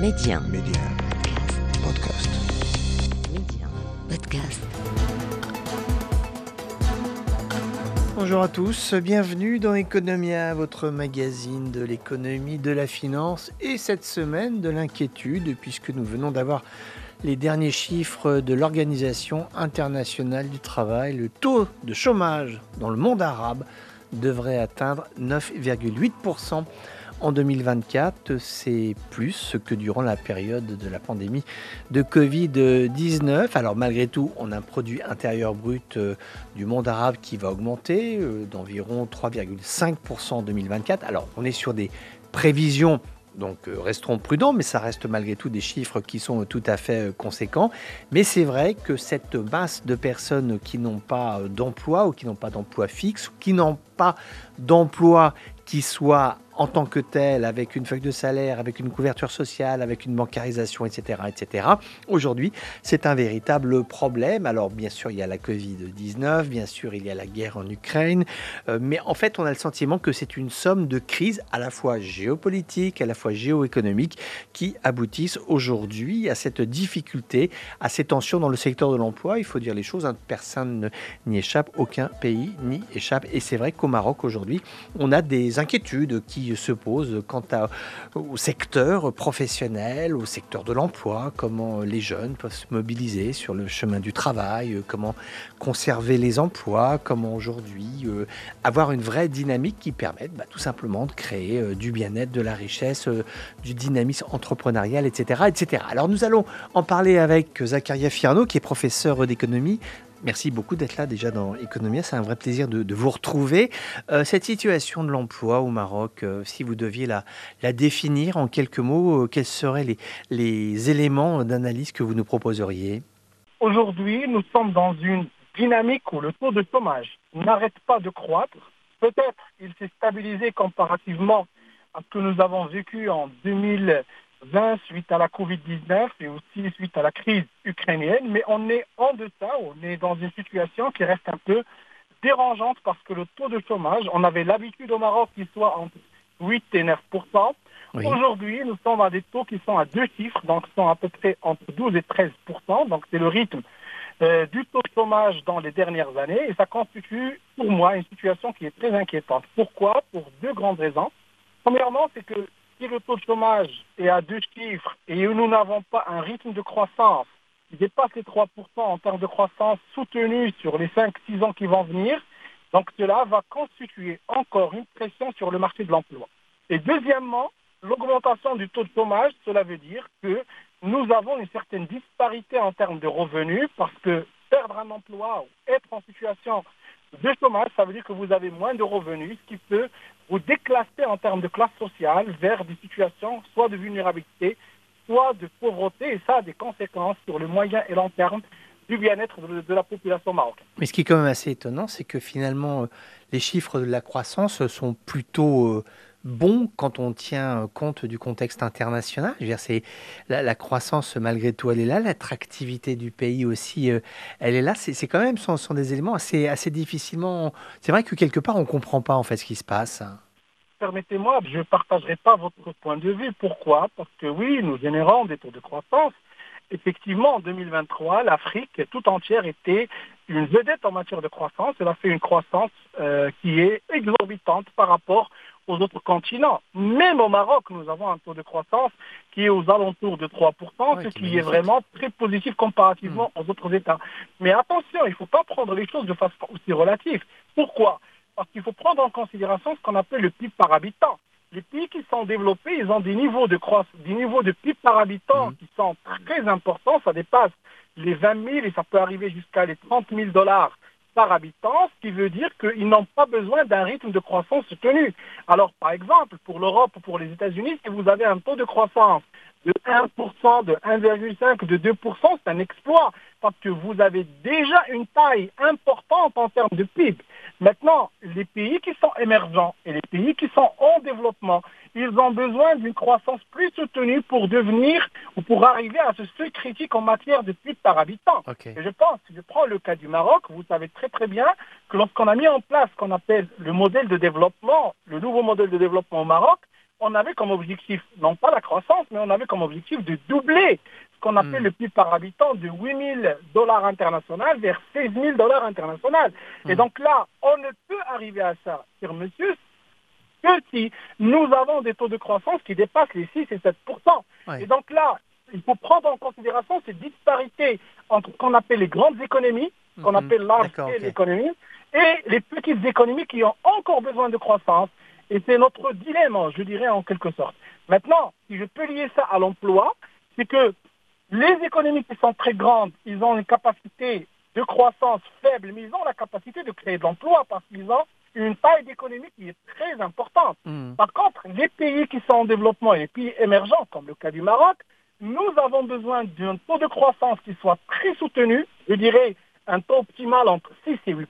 Média. Média. Podcast. Média. Podcast. Bonjour à tous, bienvenue dans Economia, votre magazine de l'économie, de la finance et cette semaine de l'inquiétude puisque nous venons d'avoir les derniers chiffres de l'Organisation internationale du travail. Le taux de chômage dans le monde arabe devrait atteindre 9,8% en 2024. C'est plus que durant la période de la pandémie de Covid-19. Alors malgré tout, on a un produit intérieur brut euh, du monde arabe qui va augmenter euh, d'environ 3,5% en 2024. Alors on est sur des prévisions donc euh, resterons prudents, mais ça reste malgré tout des chiffres qui sont tout à fait conséquents. Mais c'est vrai que cette masse de personnes qui n'ont pas d'emploi ou qui n'ont pas d'emploi fixe, ou qui n'ont pas d'emploi qui soit en tant que tel, avec une feuille de salaire, avec une couverture sociale, avec une bancarisation, etc., etc. Aujourd'hui, c'est un véritable problème. Alors, bien sûr, il y a la Covid-19, bien sûr, il y a la guerre en Ukraine, euh, mais en fait, on a le sentiment que c'est une somme de crises à la fois géopolitiques, à la fois géoéconomiques, qui aboutissent aujourd'hui à cette difficulté, à ces tensions dans le secteur de l'emploi. Il faut dire les choses, hein, personne n'y échappe, aucun pays n'y échappe. Et c'est vrai qu'au Maroc, aujourd'hui, on a des inquiétudes qui se pose quant à, au secteur professionnel, au secteur de l'emploi, comment les jeunes peuvent se mobiliser sur le chemin du travail, euh, comment conserver les emplois, comment aujourd'hui euh, avoir une vraie dynamique qui permette bah, tout simplement de créer euh, du bien-être, de la richesse, du dynamisme entrepreneurial, etc.. Alors nous allons en parler avec Zacharia Fiarno, qui est professeur d'économie Merci beaucoup d'être là déjà dans Economia. C'est un vrai plaisir de, vous retrouver. Euh, cette situation de l'emploi au Maroc, euh, si vous deviez la, définir en quelques mots, euh, quels seraient les, les éléments d'analyse que vous nous proposeriez? Aujourd'hui, nous sommes dans une dynamique où le taux de chômage n'arrête pas de croître. Peut-être il s'est stabilisé comparativement à ce que nous avons vécu en 2000. 20 suite à la Covid-19 et aussi suite à la crise ukrainienne, mais on est en deçà, on est dans une situation qui reste un peu dérangeante parce que le taux de chômage, on avait l'habitude au Maroc qu'il soit entre 8 et 9 Aujourd'hui, nous sommes à des taux qui sont à deux chiffres, donc sont à peu près entre 12 et 13 donc c'est le rythme euh, du taux de chômage dans les dernières années et ça constitue pour moi une situation qui est très inquiétante. Pourquoi? Pour deux grandes raisons. Premièrement, c'est que si le taux de chômage est à deux chiffres et nous n'avons pas un rythme de croissance qui dépasse les 3% en termes de croissance soutenue sur les 5-6 ans qui vont venir, donc cela va constituer encore une pression sur le marché de l'emploi. Et deuxièmement, l'augmentation du taux de chômage, cela veut dire que nous avons une certaine disparité en termes de revenus parce que perdre un emploi ou être en situation de chômage, ça veut dire que vous avez moins de revenus, ce qui peut vous déclasser en termes de classe sociale vers des situations soit de vulnérabilité, soit de pauvreté, et ça a des conséquences sur le moyen et long terme du bien-être de, la population marocaine. Mais ce qui est quand même assez étonnant, c'est que finalement, euh, les chiffres de la croissance sont plutôt euh, bons quand on tient compte du contexte international. Je veux dire, la, la, croissance, malgré tout, elle est là. L'attractivité du pays aussi, euh, elle est là. C'est quand même, sont, des éléments assez, assez difficilement... C'est vrai que quelque part, on ne comprend pas en fait ce qui se passe. Permettez-moi, je ne partagerai pas votre point de vue. Pourquoi? Parce que oui, nous générons des taux de croissance, effectivement, en 2023, l'Afrique tout entière était une vedette en matière de croissance. Elle a fait une croissance euh, qui est exorbitante par rapport aux autres continents. Même au Maroc, nous avons un taux de croissance qui est aux alentours de 3%, ce qui est vraiment très positif comparativement hmm. aux autres États. Mais attention, il ne faut pas prendre les choses de façon aussi relative. Pourquoi? Parce qu'il faut prendre en considération ce qu'on appelle le PIB par habitant les pays qui sont développés, ils ont des niveaux de croissance, des niveaux de PIB par habitant mmh. qui sont très importants. Ça dépasse les 20 000 et ça peut arriver jusqu'à les 30 000 dollars par habitant, ce qui veut dire qu'ils n'ont pas besoin d'un rythme de croissance soutenu. Alors, par exemple, pour l'Europe ou pour les États-Unis, si vous avez un taux de croissance de 1%, de 1,5%, de 2%, c'est un exploit parce que vous avez déjà une taille importante en termes de PIB. Maintenant, les pays qui sont émergents et les pays qui sont en développement, ils ont besoin d'une croissance plus soutenue pour devenir ou pour arriver à ce seuil critique en matière de PIB par habitant. Et je pense, si je prends le cas du Maroc, vous savez très très bien que lorsqu'on a mis en place ce qu'on appelle le modèle de développement, le nouveau modèle de développement au Maroc, on avait comme objectif, non pas la croissance, mais on avait comme objectif de doubler qu'on appelle le PIB par habitant de 8 000 dollars internationaux vers 16 000 dollars internationaux. Et donc là, on ne peut arriver à ça, cher monsieur, que si nous avons des taux de croissance qui dépassent les 6 et 7 Et donc là, il faut prendre en considération ces disparités entre ce qu'on appelle les grandes économies, qu'on mhm. appelle large économies, et les petites économies qui ont encore besoin de croissance. Et c'est notre dilemme, je dirais en quelque sorte. Maintenant, si je peux lier ça à l'emploi, c'est que les économies qui sont très grandes, ils ont une capacité de croissance faible, mais ils ont la capacité de créer de l'emploi parce qu'ils ont une taille d'économie qui est très importante. Mhm. Par contre, les pays qui sont en développement et les pays émergents, comme le cas du Maroc, nous avons besoin d'un taux de croissance qui soit très soutenu, je dirais un taux optimal entre 6 et 8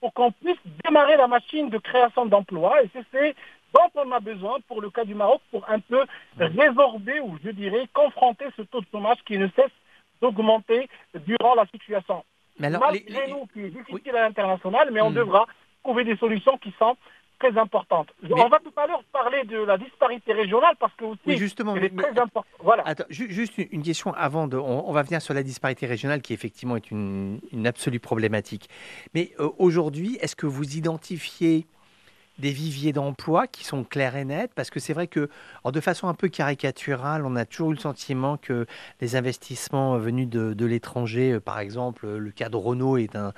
pour qu'on puisse démarrer la machine de création d'emplois. Et c'est ce dont on a besoin pour le cas du Maroc pour un peu résorber ou je dirais confronter ce taux de chômage qui ne cesse d'augmenter durant la situation. Mais alors, Malgré nous, qui est difficile à l'international, mais on hmm. devra trouver des solutions qui sont très importante. On va tout à l'heure parler de la disparité régionale parce que aussi, oui, justement, très importante. Voilà. Attends, juste une question avant de. On, va venir sur la disparité régionale qui effectivement est une, absolue problématique. Mais euh, aujourd'hui, est-ce que vous identifiez des viviers d'emploi qui sont clairs et nets Parce que c'est vrai que, de façon un peu caricaturale, on a toujours eu le sentiment que les investissements venus de, l'étranger, euh, par exemple, le cas de Renault est un,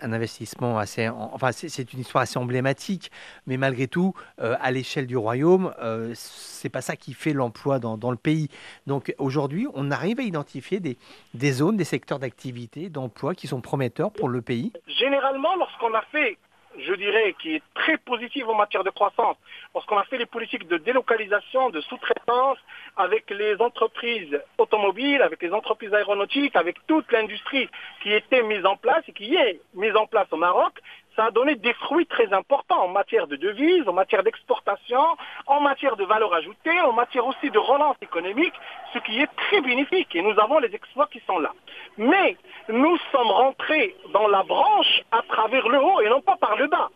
investissement assez. Enfin, c'est une histoire assez emblématique, mais malgré tout, euh, à l'échelle du royaume, euh, c'est pas ça qui fait l'emploi dans, le pays. Donc aujourd'hui, on arrive à identifier des zones, des secteurs d'activité, d'emploi qui sont prometteurs pour le pays Généralement, lorsqu'on a fait je dirais, qui est très positive en matière de croissance. Parce qu'on a fait les politiques de délocalisation, de sous-traitance avec les entreprises automobiles, avec les entreprises aéronautiques, avec toute l'industrie qui était mise en place et qui est mise en place au Maroc, ça a donné des fruits très importants en matière de devises, en matière d'exportation, en matière de valeur ajoutée, en matière aussi de relance économique, ce qui est très bénéfique. Et nous avons les exploits qui sont là. Mais nous sommes rentrés dans la branche à travers le haut et non pas par le bas.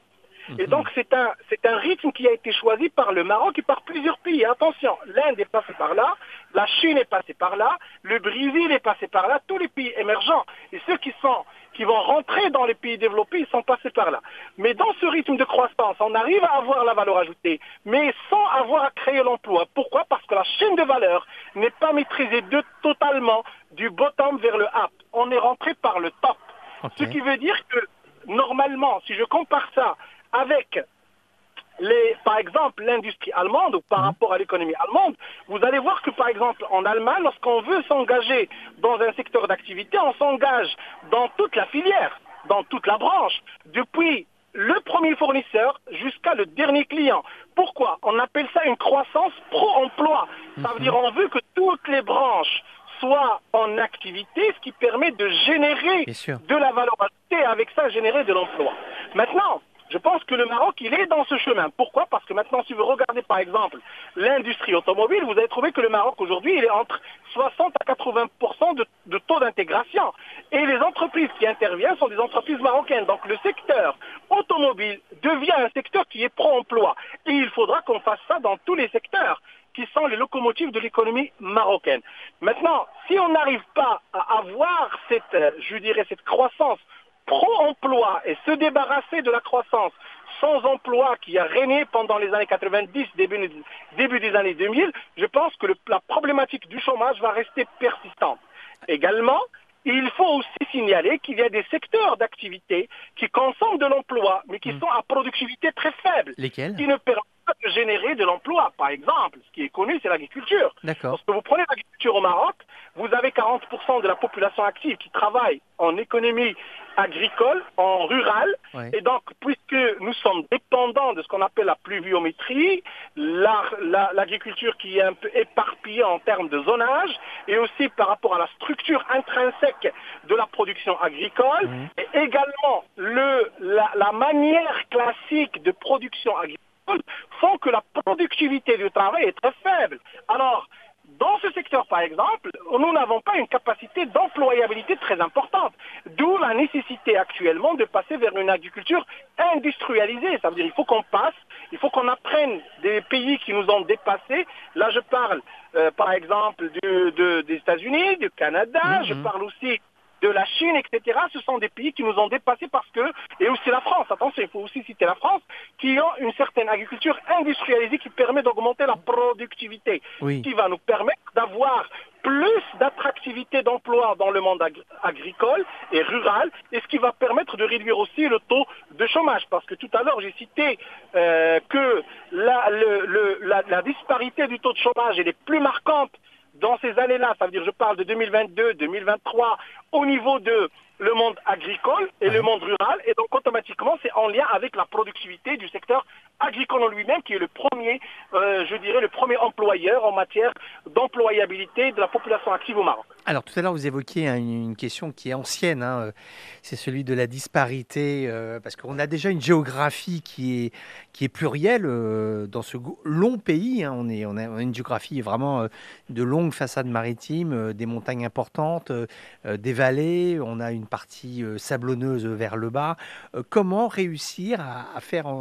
Et donc c'est un, c'est un rythme qui a été choisi par le Maroc et par plusieurs pays. Attention, l'Inde est passée par là, la Chine est passée par là, le Brésil est passé par là, tous les pays émergents. Et ceux qui sont qui vont rentrer dans les pays développés, ils sont passés par là. Mais dans ce rythme de croissance, on arrive à avoir la valeur ajoutée, mais sans avoir à créer l'emploi. Pourquoi? Parce que la chaîne de valeur n'est pas maîtrisée de, totalement du bottom vers le up. On est rentré par le top. Ce qui veut dire que normalement, si je compare ça avec par exemple, l'industrie allemande ou par mhm. rapport à l'économie allemande, vous allez voir que, par exemple, en Allemagne, lorsqu'on veut s'engager dans un secteur d'activité, on s'engage dans toute la filière, dans toute la branche, depuis le premier fournisseur jusqu'à le dernier client. Pourquoi? On appelle ça une croissance pro-emploi. Ça veut mhm. dire qu'on veut que toutes les branches soient en activité, ce qui permet de générer de la valeur ajoutée et avec ça générer de l'emploi. Maintenant, je pense que le Maroc, il est dans ce chemin. Pourquoi? Parce que maintenant, si vous regardez par exemple l'industrie automobile, vous allez trouver que le Maroc aujourd'hui, il est entre 60 à 80% de, taux d'intégration. Et les entreprises qui interviennent sont des entreprises marocaines. Donc le secteur automobile devient un secteur qui est pro-emploi. Et il faudra qu'on fasse ça dans tous les secteurs qui sont les locomotives de l'économie marocaine. Maintenant, si on n'arrive pas à avoir cette, euh, je dirais, cette croissance pro-emploi et se débarrasser de la croissance sans emploi qui a régné pendant les années 90, début, début des années 2000, je pense que la problématique du chômage va rester persistante. Également, il faut aussi signaler qu'il y a des secteurs d'activité qui consomment de l'emploi, mais qui hmm. sont à productivité très faible. Lesquels? Qui ne permettent générer de l'emploi. Par exemple, ce qui est connu, c'est l'agriculture. Lorsque vous prenez l'agriculture au Maroc, vous avez 40% de la population active qui travaille en économie agricole, en rural. Et donc, puisque nous sommes dépendants de ce qu'on appelle la pluviométrie, l'agriculture qui est un peu éparpillée en termes de zonage, et aussi par rapport à la structure intrinsèque de la production agricole, mmh. et également le, la, la manière classique de production agricole font que la productivité du travail est très faible. Alors, dans ce secteur, par exemple, nous n'avons pas une capacité d'employabilité très importante. D'où la nécessité actuellement de passer vers une agriculture industrialisée. Ça veut dire qu'il faut qu'on passe, il faut qu'on apprenne des pays qui nous ont dépassés. Là, je parle, euh, par exemple, des États-Unis, du Canada. Mm-hmm. Je parle aussi de la Chine, etc. Ce sont des pays qui nous ont dépassés parce que, et aussi la France, attention, il faut aussi citer la France, qui ont une certaine agriculture industrialisée qui permet d'augmenter la productivité, qui va nous permettre d'avoir plus d'attractivité d'emploi dans le monde agricole et rural, et ce qui va permettre de réduire aussi le taux de chômage. Parce que tout à l'heure, j'ai cité euh, que la, la, disparité du taux de chômage est plus marquante dans ces années-là, ça veut dire je parle de 2022, 2023, au niveau de le monde agricole et le monde rural, et donc automatiquement c'est en lien avec la productivité du secteur agricole en lui-même, qui est le premier, euh, je dirais, le premier employeur en matière d'employabilité de la population active au Maroc. Alors tout à l'heure, vous évoquiez une question qui est ancienne, hein, euh, c'est celui de la disparité, euh, parce qu'on a déjà une géographie qui est, qui est plurielle dans ce long pays. Hein. on, est, on, a, une géographie vraiment de longues façades maritimes, des montagnes importantes, des vallées, on a une partie sablonneuse vers le bas. comment réussir à, faire,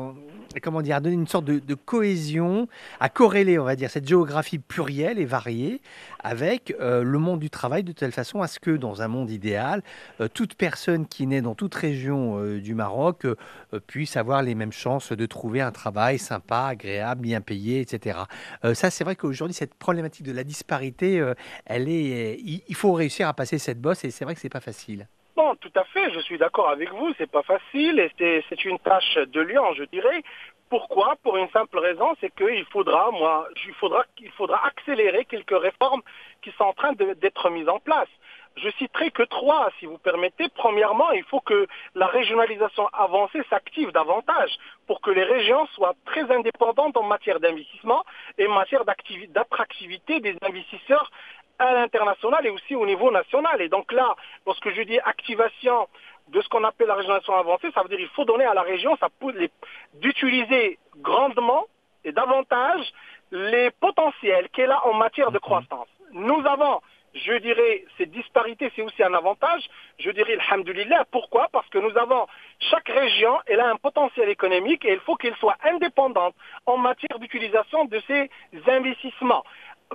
comment dire, à donner une sorte de, cohésion, à corréler, on va dire, cette géographie plurielle et variée avec euh, le monde du travail de telle façon à ce que, dans un monde idéal, euh, toute personne qui naît dans toute région euh, du Maroc puisse avoir les mêmes chances de trouver un travail sympa, agréable, bien payé, etc. ça, c'est vrai qu'aujourd'hui, cette problématique de la disparité, il faut réussir à passer cette bosse et c'est vrai que c'est pas facile. Bon, tout à fait, je suis d'accord avec vous, c'est pas facile et c'est une tâche de lion, je dirais. Pourquoi Pour une simple raison, c'est qu'il faudra, moi, il faudra, accélérer quelques réformes qui sont en train d'être mises en place. Je citerai que trois, si vous permettez. Premièrement, il faut que la régionalisation avancée s'active davantage pour que les régions soient très indépendantes en matière d'investissement et en matière d'attractivité des investisseurs à l'international et aussi au niveau national. Et donc là, lorsque je dis activation de ce qu'on appelle la régionalisation avancée, ça veut dire qu'il faut donner à la région d'utiliser grandement et davantage les potentiels qu'elle a en matière de croissance. Nous avons, je dirais, ces disparités, c'est aussi un avantage. Je dirais, alhamdulillah, pourquoi? Parce que nous avons, chaque région, elle a un potentiel économique et il faut qu'elle soit indépendante en matière d'utilisation de ces investissements.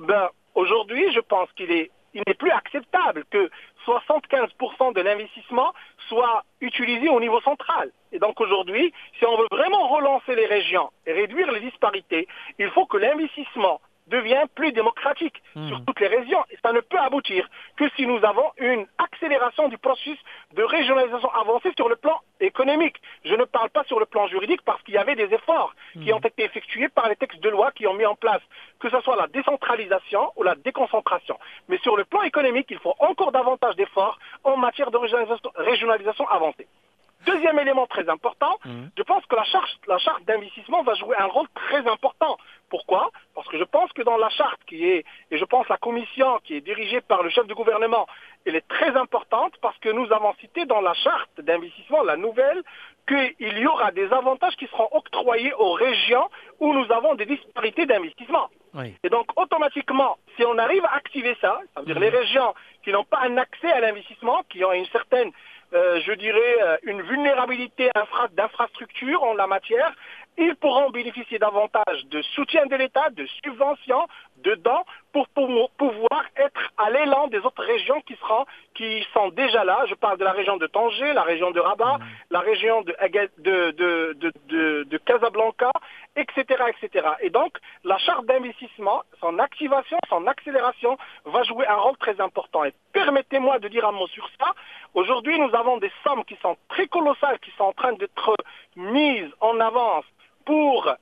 Ben, Aujourd'hui, je pense qu'il est il n'est plus acceptable que 75% de l'investissement soit utilisé au niveau central. Et donc aujourd'hui, si on veut vraiment relancer les régions et réduire les disparités, il faut que l'investissement devient plus démocratique hmm. sur toutes les régions. Et ça ne peut aboutir que si nous avons une accélération du processus de régionalisation avancée sur le plan économique. Je ne parle pas sur le plan juridique parce qu'il y avait des efforts qui hmm. ont été effectués par les textes de loi qui ont mis en place que ce soit la décentralisation ou la déconcentration. Mais sur le plan économique, il faut encore davantage d'efforts en matière de régionalisation avancée. Deuxième élément très important, mmh. je pense que la charte d'investissement va jouer un rôle très important. Pourquoi? Parce que je pense que dans la charte qui est, et je pense la commission qui est dirigée par le chef du gouvernement, elle est très importante parce que nous avons cité dans la charte d'investissement, la nouvelle, qu'il y aura des avantages qui seront octroyés aux régions où nous avons des disparités d'investissement. Et donc, automatiquement, si on arrive à activer ça, ça veut dire mmh. les régions qui n'ont pas un accès à l'investissement, qui ont une certaine euh, je dirais, euh, une vulnérabilité d'infrastructure en la matière, ils pourront bénéficier davantage de soutien de l'État, de subventions, dedans, pour pouvoir être à l'élan des autres régions qui, seront, qui sont déjà là. Je parle de la région de Tanger, la région de Rabat, mmh. la région de, de, de, Casablanca, etc., etc. Et donc, la charte d'investissement, son activation, son accélération va jouer un rôle très important. Et permettez-moi de dire un mot sur ça. Aujourd'hui, nous avons des sommes qui sont très colossales, qui sont en train d'être mises en avance pour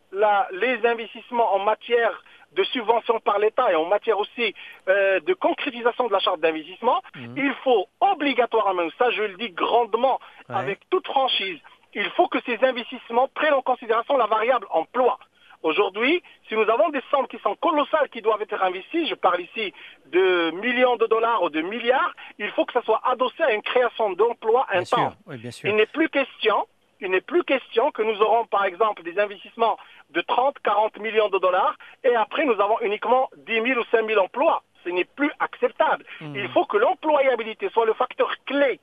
les investissements en matière de subventions par l'État et en matière aussi euh, de concrétisation de la charte d'investissement, mhm. il faut obligatoirement, ça je le dis grandement avec toute franchise, il faut que ces investissements prennent en considération la variable emploi. Aujourd'hui, si nous avons des sommes qui sont colossales qui doivent être investies, je parle ici de millions de dollars ou de milliards, il faut que ça soit adossé à une création d'emplois intense. Il n'est plus question il n'est plus question que nous aurons par exemple des investissements de 30, 40 millions de dollars et après nous avons uniquement 10 000 ou 5 000 emplois. ce n'est plus acceptable. Hmm. Il faut que l'employabilité soit le facteur clé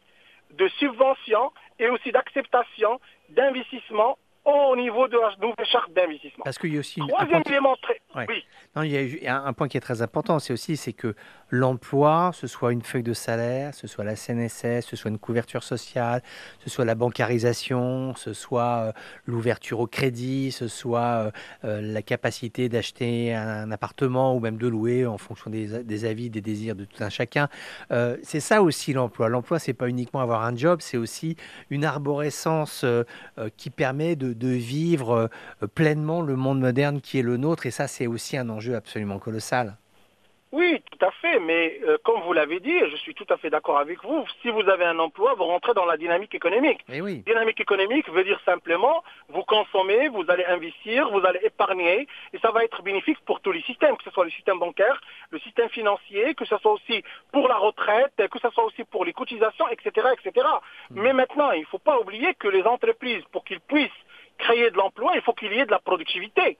de subvention et aussi d'acceptation d'investissement au niveau de la nouvelle charte d'investissement. Parce qu'il y a aussi une, un Troisième point qui- élément très... Ouais. Oui. Non, il y a un, un point qui est très important, c'est aussi c'est que l'emploi, ce soit une feuille de salaire, ce soit la CNSS, ce soit une couverture sociale, ce soit la bancarisation, ce soit euh, l'ouverture au crédit, ce soit euh, euh, la capacité d'acheter un, appartement ou même de louer en fonction des, avis, des désirs de tout un chacun. C'est ça aussi l'emploi. L'emploi, c'est pas uniquement avoir un job, c'est aussi une arborescence qui permet de, vivre pleinement le monde moderne qui est le nôtre. Et ça, c'est aussi un enjeu absolument colossal. Oui, tout à fait, mais euh, comme vous l'avez dit, et je suis tout à fait d'accord avec vous, si vous avez un emploi, vous rentrez dans la dynamique économique. Et oui. Dynamique économique veut dire simplement, vous consommez, vous allez investir, vous allez épargner, et ça va être bénéfique pour tous les systèmes, que ce soit le système bancaire, le système financier, que ce soit aussi pour la retraite, que ce soit aussi pour les cotisations, etc., etc. Mais maintenant, il ne faut pas oublier que les entreprises, pour qu'ils puissent créer de l'emploi, il faut qu'il y ait de la productivité.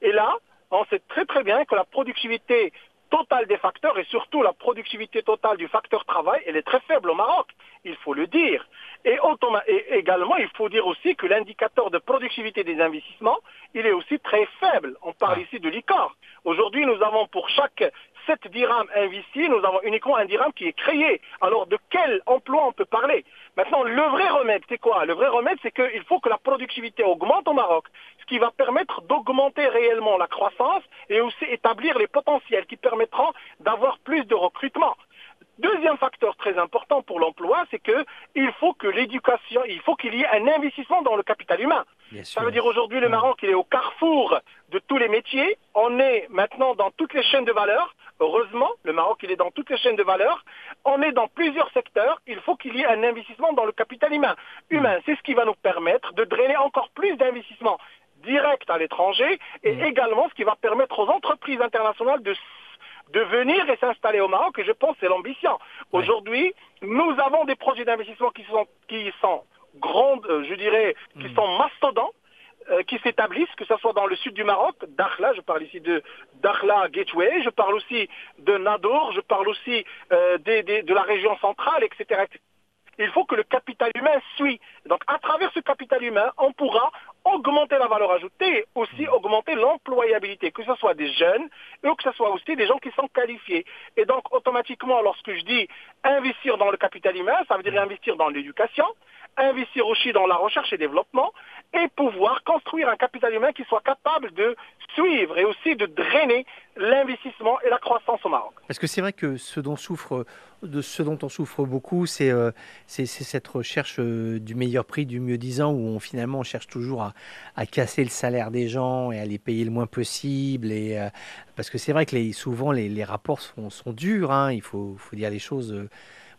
Et là, on sait très très bien que la productivité totale des facteurs et surtout la productivité totale du facteur travail, elle est très faible au Maroc, il faut le dire. Et également, il faut dire aussi que l'indicateur de productivité des investissements, il est aussi très faible. On parle Ah. ici de l'ICOR. Aujourd'hui, nous avons pour chaque 7 dirhams investis, nous avons uniquement un dirham qui est créé. Alors de quel emploi on peut parler? Maintenant, le vrai remède, c'est quoi? Le vrai remède, c'est qu'il faut que la productivité augmente au Maroc, ce qui va permettre d'augmenter réellement la croissance et aussi établir les potentiels qui permettront d'avoir plus de recrutement. Deuxième facteur très important pour l'emploi, c'est que il faut que l'éducation, il faut qu'il y ait un investissement dans le capital humain. Bien sûr. Ça veut dire aujourd'hui le Maroc, il est au carrefour de tous les métiers. On est maintenant dans toutes les chaînes de valeur. Heureusement, le Maroc, il est dans toutes les chaînes de valeur. On est dans plusieurs secteurs. Il faut qu'il y ait un investissement dans le capital humain. Humain, c'est ce qui va nous permettre de drainer encore plus d'investissements directs à l'étranger et également ce qui va permettre aux entreprises internationales de de venir et s'installer au Maroc, et je pense que c'est l'ambition. Ouais. Aujourd'hui, nous avons des projets d'investissement qui sont, qui sont grandes, euh, je dirais, qui sont mastodons, euh, qui s'établissent, que ce soit dans le sud du Maroc, Dakhla, je parle ici de Dakhla Gateway, je parle aussi de Nadour, je parle aussi euh, des- des- de la région centrale, etc., etc. Il faut que le capital humain suit. Donc, à travers ce capital humain, on pourra augmenter la valeur ajoutée et aussi augmenter l'employabilité, que ce soit des jeunes ou que ce soit aussi des gens qui sont qualifiés. Et donc, automatiquement, lorsque je dis investir dans le capital humain, ça veut dire investir dans l'éducation, investir aussi dans la recherche et développement et pouvoir construire un capital humain qui soit capable de suivre et aussi de drainer l'investissement et la croissance au Maroc. Parce que c'est vrai que ce dont on souffre beaucoup, c'est euh, cette recherche euh, du meilleur prix, du mieux disant, où on finalement on cherche toujours à, casser le salaire des gens et à les payer le moins possible. Et, euh, parce que c'est vrai que souvent les, rapports sont, durs, hein, il faut dire les choses.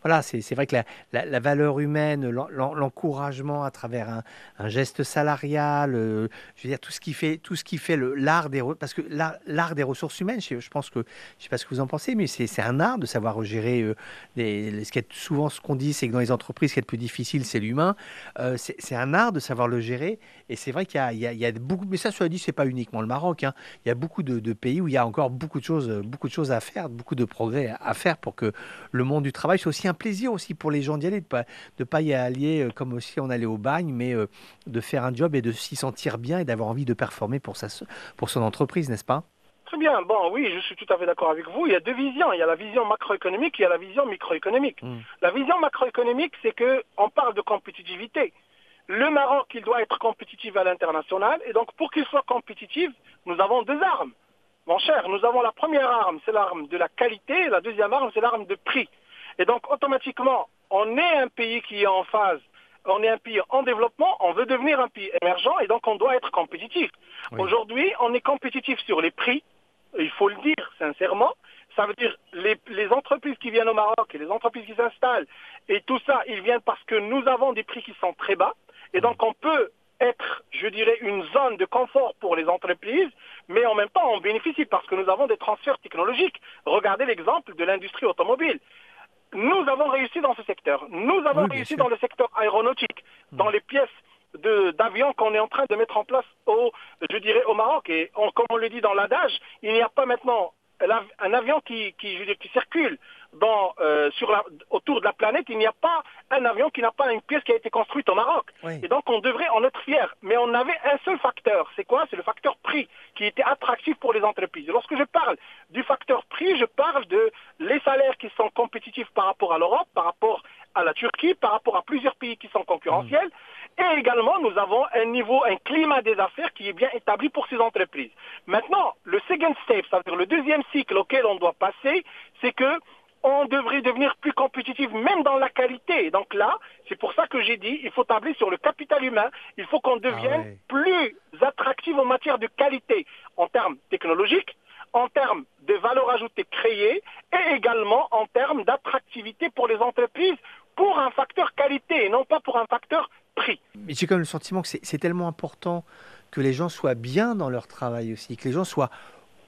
Voilà, c'est vrai que la, la- valeur humaine, l'en- l'en- l'encouragement à travers un, geste salarial, euh, je veux dire tout ce qui fait, tout ce qui fait l'art des, parce que l'art des ressources humaines, je, pense que, je sais pas ce que vous en pensez, mais c'est un art de savoir gérer. euh, des- ce qui est souvent ce qu'on dit, c'est que dans les entreprises, ce qui est le plus difficile, c'est l'humain. Euh, c'est un art de savoir le gérer, et c'est vrai qu'il y y y a beaucoup, mais ça, cela dit, c'est pas uniquement le Maroc. hein. Il y a beaucoup de, pays où il y a encore beaucoup de choses, beaucoup de choses à faire, beaucoup de progrès à faire pour que le monde du travail soit aussi un plaisir aussi pour les gens d'y aller, de pas de pas y aller euh, comme si on allait au bagne, mais euh, de faire un job et de s'y sentir bien et d'avoir envie de performer pour sa pour son entreprise, n'est-ce pas? Très bien, bon oui, je suis tout à fait d'accord avec vous. Il y a deux visions. Il y a la vision macroéconomique et il y a la vision microéconomique. Mm. La vision macroéconomique, c'est que on parle de compétitivité. Le Maroc, il doit être compétitif à l'international, et donc pour qu'il soit compétitif, nous avons deux armes. Mon cher, nous avons la première arme, c'est l'arme de la qualité, et la deuxième arme, c'est l'arme de prix. Et donc automatiquement, on est un pays qui est en phase, on est un pays en développement, on veut devenir un pays émergent, et donc on doit être compétitif. Oui. Aujourd'hui, on est compétitif sur les prix, il faut le dire sincèrement. Ça veut dire les, les entreprises qui viennent au Maroc et les entreprises qui s'installent et tout ça, ils viennent parce que nous avons des prix qui sont très bas. Et donc on peut être, je dirais, une zone de confort pour les entreprises, mais en même temps on bénéficie parce que nous avons des transferts technologiques. Regardez l'exemple de l'industrie automobile. Nous avons réussi dans ce secteur. Nous avons Oui, réussi sûr. dans le secteur aéronautique, dans les pièces de- d'avions qu'on est en train de mettre en place au, je dirais, au Maroc. Et on- comme on le dit dans l'adage, il n'y a pas maintenant un avion qui, qui, qui circule dans, euh, sur la, autour de la planète, il n'y a pas un avion qui n'a pas une pièce qui a été construite au Maroc. Et donc on devrait en être fier. Mais on avait un seul facteur. C'est quoi? C'est le facteur prix qui était attractif pour les entreprises. Lorsque je parle du facteur prix, je parle de les salaires qui sont compétitifs par rapport à l'Europe, par rapport à la Turquie, par rapport à plusieurs pays qui sont concurrentiels. Et également, nous avons un niveau, un climat des affaires qui est bien établi pour ces entreprises. Maintenant, le second step, c'est-à-dire le deuxième cycle auquel on doit passer, c'est que on devrait devenir plus compétitif, même dans la qualité. Donc là, c'est pour ça que j'ai dit, il faut tabler sur le capital humain. Il faut qu'on devienne ah plus attractif en matière de qualité, en termes technologiques, en termes valeur ajoutée créée et également en termes d'attractivité pour les entreprises pour un facteur qualité et non pas pour un facteur prix. Mais j'ai comme le sentiment que c'est tellement important que les gens soient bien dans leur travail aussi, que les gens soient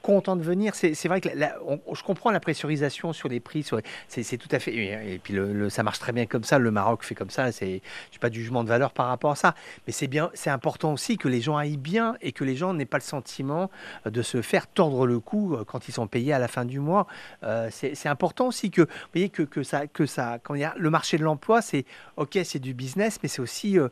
content de venir. C'est vrai que je comprends la pressurisation sur les prix. C'est tout à fait. Et puis le, ça marche très bien comme ça. Le Maroc fait comme ça. C'est pas du jugement de valeur par rapport à ça. Mais c'est bien. C'est important aussi que les gens aillent bien et que les gens n'aient pas le sentiment de se faire tordre le cou euh, quand ils sont payés à la fin du mois. Euh, c'est important aussi que vous voyez que, ça que ça quand il y a le marché de l'emploi, c'est ok, c'est du business, mais c'est aussi euh,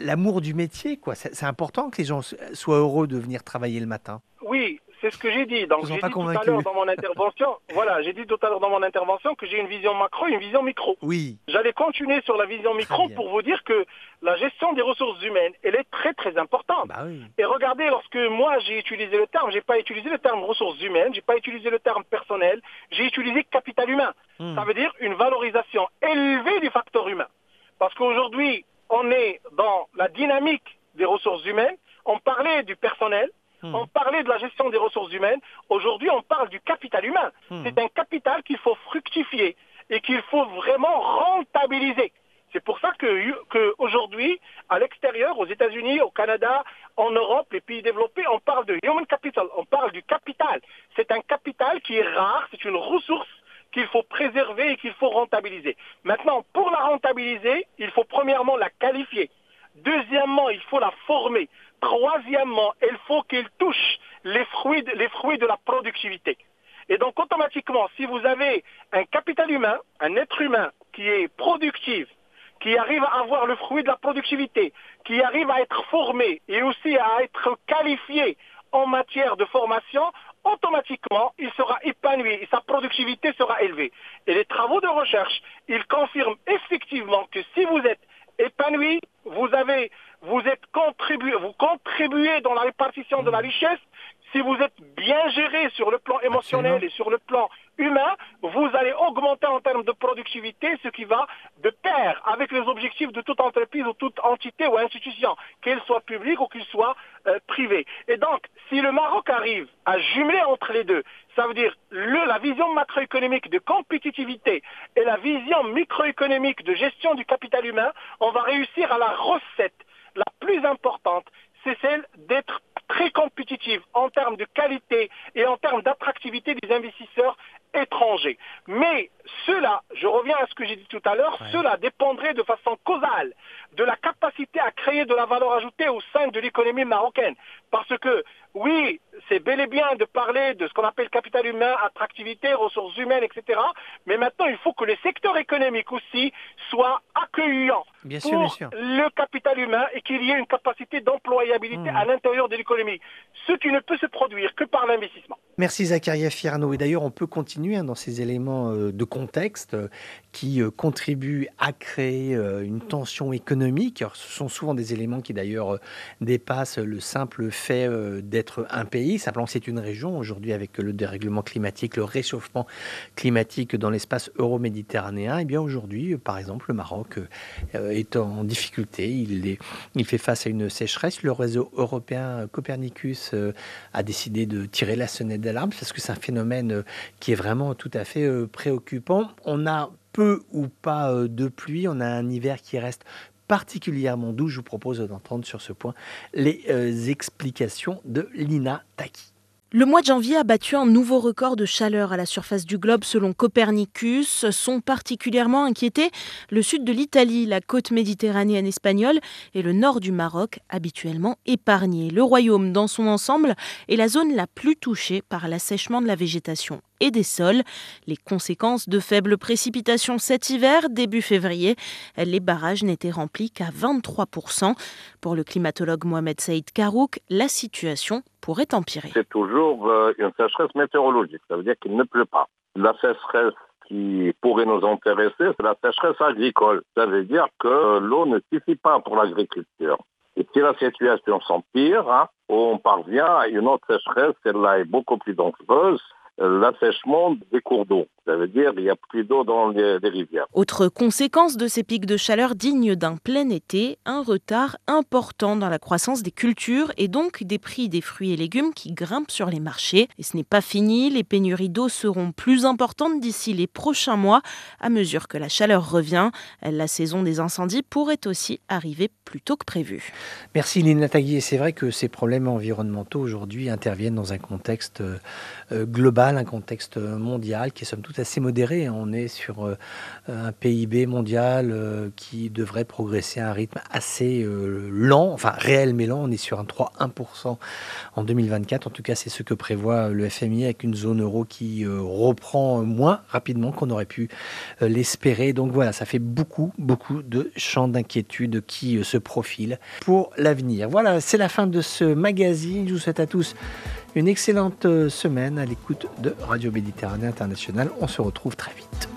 l'amour du métier. C'est important que les gens soient heureux de venir travailler le matin. Oui, c'est ce que j'ai dit. Donc, j'ai dit tout à l'heure dans mon intervention, voilà, j'ai dit tout à l'heure dans mon intervention que j'ai une vision macro et une vision micro. Oui. J'allais continuer sur la vision micro pour vous dire que la gestion des ressources humaines, elle est très très importante. Bah oui. Et regardez, lorsque moi j'ai utilisé le terme, j'ai pas utilisé le terme ressources humaines, j'ai pas utilisé le terme personnel, j'ai utilisé capital humain. Hmm. Ça veut dire une valorisation élevée du facteur humain. Parce qu'aujourd'hui, on est dans la dynamique des ressources humaines. On parlait du personnel, Hmm. On parlait de la gestion des ressources humaines. Aujourd'hui, on parle du capital humain. Hmm. C'est un capital qu'il faut fructifier et qu'il faut vraiment rentabiliser. C'est pour ça qu'aujourd'hui, à l'extérieur, aux États-Unis, au Canada, en Europe, les pays développés, on parle de human capital, on parle du capital. C'est un capital qui est rare, c'est une ressource qu'il faut préserver et qu'il faut rentabiliser. Maintenant, pour la rentabiliser, il faut premièrement la qualifier. Deuxièmement, il faut la former. Troisièmement, il faut qu'il touche les fruits, les fruits de la productivité. Et donc automatiquement, si vous avez un capital humain, un être humain qui est productif, qui arrive à avoir le fruit de la productivité, qui arrive à être formé et aussi à être qualifié en matière de formation, automatiquement, il sera épanoui et sa productivité sera élevée. Et les travaux de recherche, ils confirment effectivement que si vous êtes épanoui, vous avez vous êtes contribué, vous contribuez dans la répartition de la richesse. Si vous êtes bien géré sur le plan émotionnel et sur le plan humain, vous allez augmenter en termes de productivité, ce qui va de pair avec les objectifs de toute entreprise ou toute entité ou institution, qu'elle soit publique ou qu'elle soit euh, privée. Et donc, si le Maroc arrive à jumeler entre les deux, ça veut dire le, la vision macroéconomique de compétitivité et la vision microéconomique de gestion du capital humain, on va réussir à la recette plus importante, c'est celle d'être très compétitive en termes de qualité et en termes d'attractivité des investisseurs étrangers. Mais cela, je reviens à ce que j'ai dit tout à l'heure, cela dépendrait de façon causale de la capacité à créer de la valeur ajoutée au sein de l'économie marocaine. Parce que, oui, c'est bel et bien de parler de ce qu'on appelle capital humain, attractivité, ressources humaines, etc. Mais maintenant, il faut que les secteurs économiques aussi soient accueillants pour le capital humain et qu'il y ait une capacité d'employabilité hmm. à l'intérieur de l'économie. Ce qui ne peut se produire que par l'investissement. Merci Zacharia Firano. Et d'ailleurs, on peut continuer hein, dans ces éléments euh, de contexte euh, qui euh, contribuent à créer une tension économique. ce sont souvent des éléments qui d'ailleurs dépassent le simple fait d'être un pays. Simplement, c'est une région aujourd'hui avec le dérèglement climatique, le réchauffement climatique dans l'espace euro-méditerranéen. Et eh bien aujourd'hui, par exemple, le Maroc est en difficulté. Il, fait face à une sécheresse. Le réseau européen Copernicus a décidé de tirer la sonnette parce que c'est un phénomène euh, qui est vraiment tout à fait euh, préoccupant. On a peu ou pas euh, de pluie, on a un hiver qui reste particulièrement doux. Je vous propose d'entendre sur ce point les explications de Lina Taki. Le mois de janvier a battu un nouveau record de chaleur à la surface du globe selon Copernicus. Sont particulièrement inquiétés le sud de l'Italie, la côte méditerranéenne espagnole et le nord du Maroc, habituellement épargnés. Le royaume dans son ensemble est la zone la plus touchée par l'assèchement de la végétation et des sols. Les conséquences de faibles précipitations cet hiver, début février, les barrages n'étaient remplis qu'à 23%. Pour le climatologue Mohamed Saïd Karouk, la situation pourrait empirer. C'est toujours euh, une sécheresse météorologique, ça veut dire qu'il ne pleut pas. La sécheresse qui pourrait nous intéresser, c'est la sécheresse agricole. Ça veut dire que l'eau ne suffit pas pour l'agriculture. Et si la situation s'empire, hein, on parvient à une autre sécheresse, celle-là est beaucoup plus dangereuse, l'assèchement des cours d'eau. Ça veut dire qu'il n'y a plus d'eau dans les, rivières. Autre conséquence de ces pics de chaleur dignes d'un plein été, un retard important dans la croissance des cultures et donc des prix des fruits et légumes qui grimpent sur les marchés. Et ce n'est pas fini, les pénuries d'eau seront plus importantes d'ici les prochains mois à mesure que la chaleur revient. La saison des incendies pourrait aussi arriver plus tôt que prévu. Merci Lina Taguier. C'est vrai que ces problèmes environnementaux aujourd'hui interviennent dans un contexte euh, un contexte mondial qui est somme toute assez modéré. On est sur euh, un PIB mondial euh, qui devrait progresser à un rythme assez euh, lent, enfin réel mais lent. On est sur un 3-1% en 2024. En tout cas, c'est ce que prévoit le FMI avec une zone euro qui reprend moins rapidement qu'on aurait pu l'espérer. Donc voilà, ça fait beaucoup, beaucoup de champs d'inquiétude qui se profilent pour l'avenir. Voilà, c'est la fin de ce magazine. Je vous souhaite à tous une excellente semaine à l'écoute de Radio Méditerranée Internationale. On se retrouve très vite.